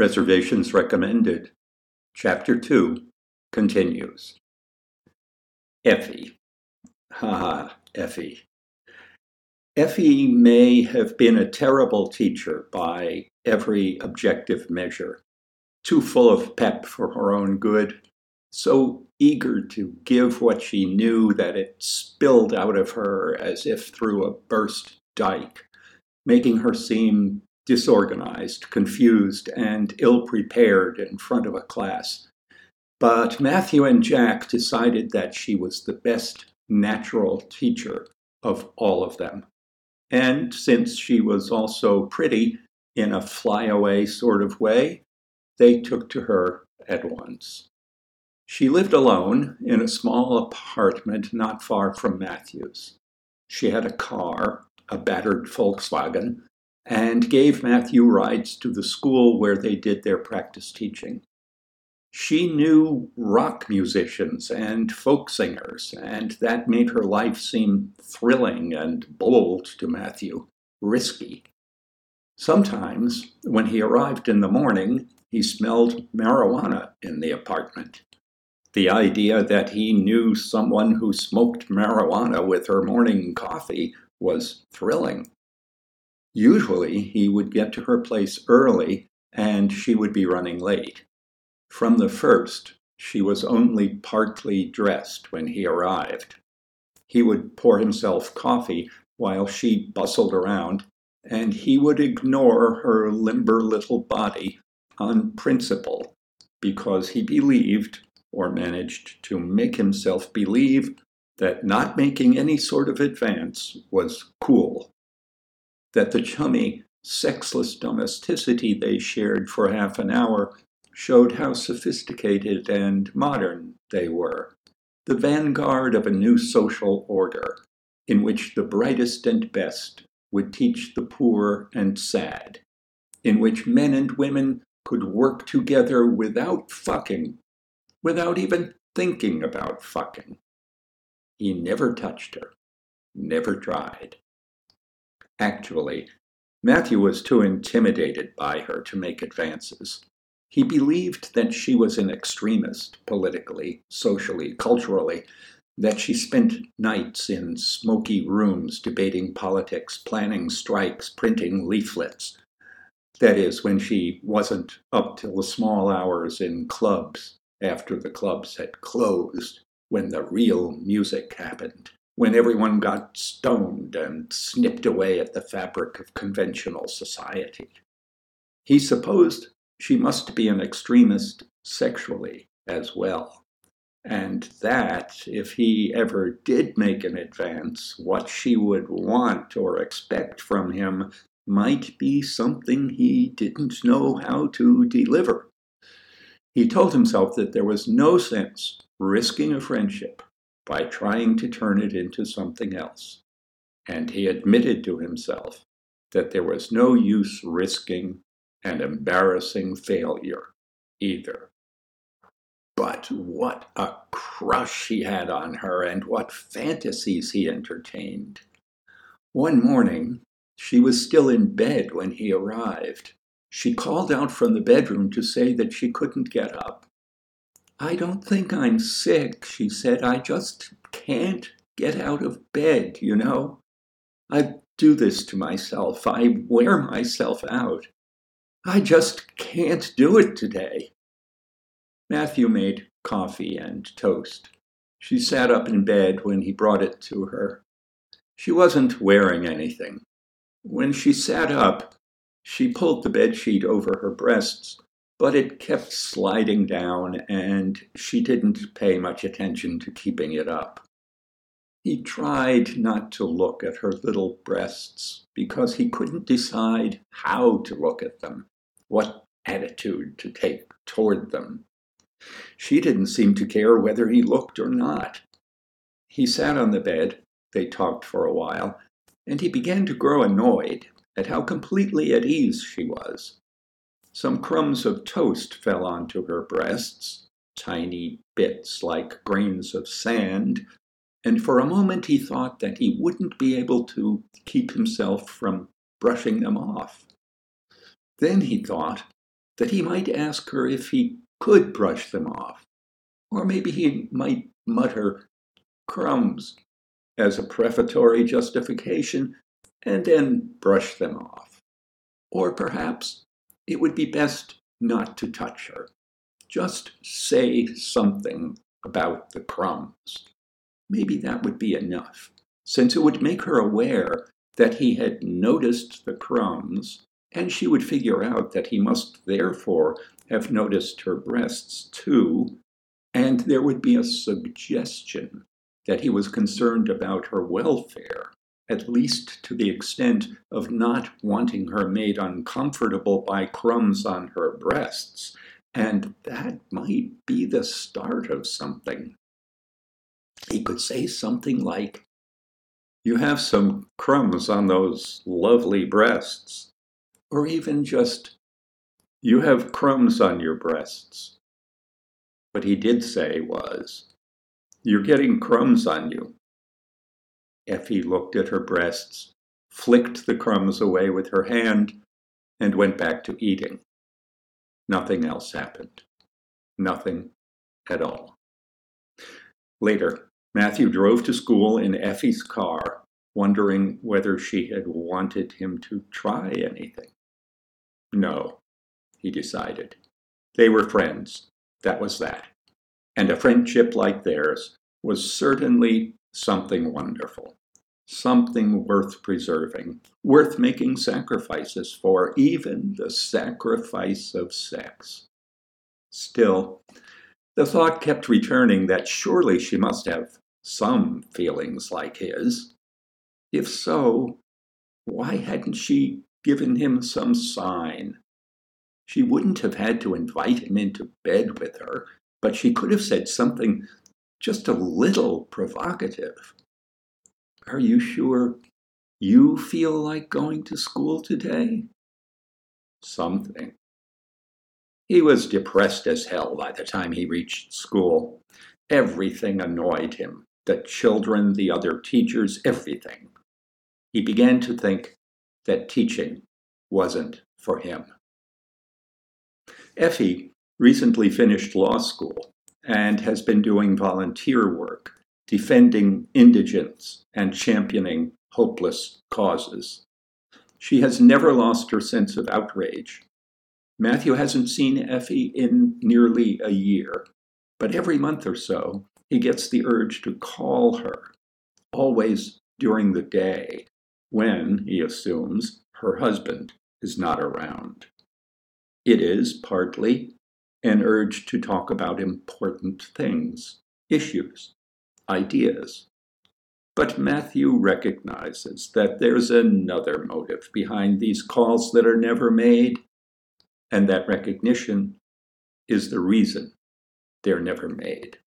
Reservations recommended. Chapter 2 continues. Effie. Ha, ha, Effie. Effie may have been a terrible teacher by every objective measure, too full of pep for her own good, so eager to give what she knew that it spilled out of her as if through a burst dike, making her seem disorganized, confused, and ill prepared in front of a class. But Matthew and Jack decided that she was the best natural teacher of all of them. And since she was also pretty in a flyaway sort of way, they took to her at once. She lived alone in a small apartment not far from Matthew's. She had a car, a battered Volkswagen, and gave Matthew rides to the school where they did their practice teaching. She knew rock musicians and folk singers, and that made her life seem thrilling and bold to Matthew, risky. Sometimes, when he arrived in the morning, he smelled marijuana in the apartment. The idea that he knew someone who smoked marijuana with her morning coffee was thrilling. Usually, he would get to her place early and she would be running late. From the first, she was only partly dressed when he arrived. He would pour himself coffee while she bustled around, and he would ignore her limber little body on principle because he believed, or managed to make himself believe, that not making any sort of advance was cool that the chummy, sexless domesticity they shared for half an hour showed how sophisticated and modern they were, the vanguard of a new social order in which the brightest and best would teach the poor and sad, in which men and women could work together without fucking, without even thinking about fucking. He never touched her, never tried. Actually, Matthew was too intimidated by her to make advances. He believed that she was an extremist, politically, socially, culturally, that she spent nights in smoky rooms debating politics, planning strikes, printing leaflets. That is, when she wasn't up till the small hours in clubs after the clubs had closed, when the real music happened when everyone got stoned and snipped away at the fabric of conventional society. He supposed she must be an extremist sexually as well, and that if he ever did make an advance, what she would want or expect from him might be something he didn't know how to deliver. He told himself that there was no sense risking a friendship by trying to turn it into something else. And he admitted to himself that there was no use risking an embarrassing failure either. But what a crush he had on her, and what fantasies he entertained. One morning, she was still in bed when he arrived. She called out from the bedroom to say that she couldn't get up. I don't think I'm sick, she said. I just can't get out of bed, you know. I do this to myself. I wear myself out. I just can't do it today. Matthew made coffee and toast. She sat up in bed when he brought it to her. She wasn't wearing anything. When she sat up, she pulled the bedsheet over her breasts but it kept sliding down, and she didn't pay much attention to keeping it up. He tried not to look at her little breasts because he couldn't decide how to look at them, what attitude to take toward them. She didn't seem to care whether he looked or not. He sat on the bed, they talked for a while, and he began to grow annoyed at how completely at ease she was. Some crumbs of toast fell onto her breasts, tiny bits like grains of sand, and for a moment he thought that he wouldn't be able to keep himself from brushing them off. Then he thought that he might ask her if he could brush them off. Or maybe he might mutter crumbs as a prefatory justification and then brush them off. Or perhaps it would be best not to touch her. Just say something about the crumbs. Maybe that would be enough, since it would make her aware that he had noticed the crumbs, and she would figure out that he must therefore have noticed her breasts too, and there would be a suggestion that he was concerned about her welfare, at least to the extent of not wanting her made uncomfortable by crumbs on her breasts, and that might be the start of something. He could say something like, You have some crumbs on those lovely breasts. Or even just, You have crumbs on your breasts. What he did say was, You're getting crumbs on you. Effie looked at her breasts, flicked the crumbs away with her hand, and went back to eating. Nothing else happened. Nothing at all. Later, Matthew drove to school in Effie's car, wondering whether she had wanted him to try anything. No, he decided. They were friends. That was that. And a friendship like theirs was certainly something wonderful, something worth preserving, worth making sacrifices for, even the sacrifice of sex. Still, the thought kept returning that surely she must have some feelings like his. If so, why hadn't she given him some sign? She wouldn't have had to invite him into bed with her, but she could have said something just a little provocative. Are you sure you feel like going to school today? Something. He was depressed as hell by the time he reached school. Everything annoyed him the children, the other teachers, everything. He began to think that teaching wasn't for him. Effie recently finished law school and has been doing volunteer work, defending indigents and championing hopeless causes. She has never lost her sense of outrage. Matthew hasn't seen Effie in nearly a year, but every month or so, he gets the urge to call her, always during the day, when, he assumes, her husband is not around. It is partly an urge to talk about important things, issues, ideas. But Matthew recognizes that there's another motive behind these calls that are never made, and that recognition is the reason they're never made.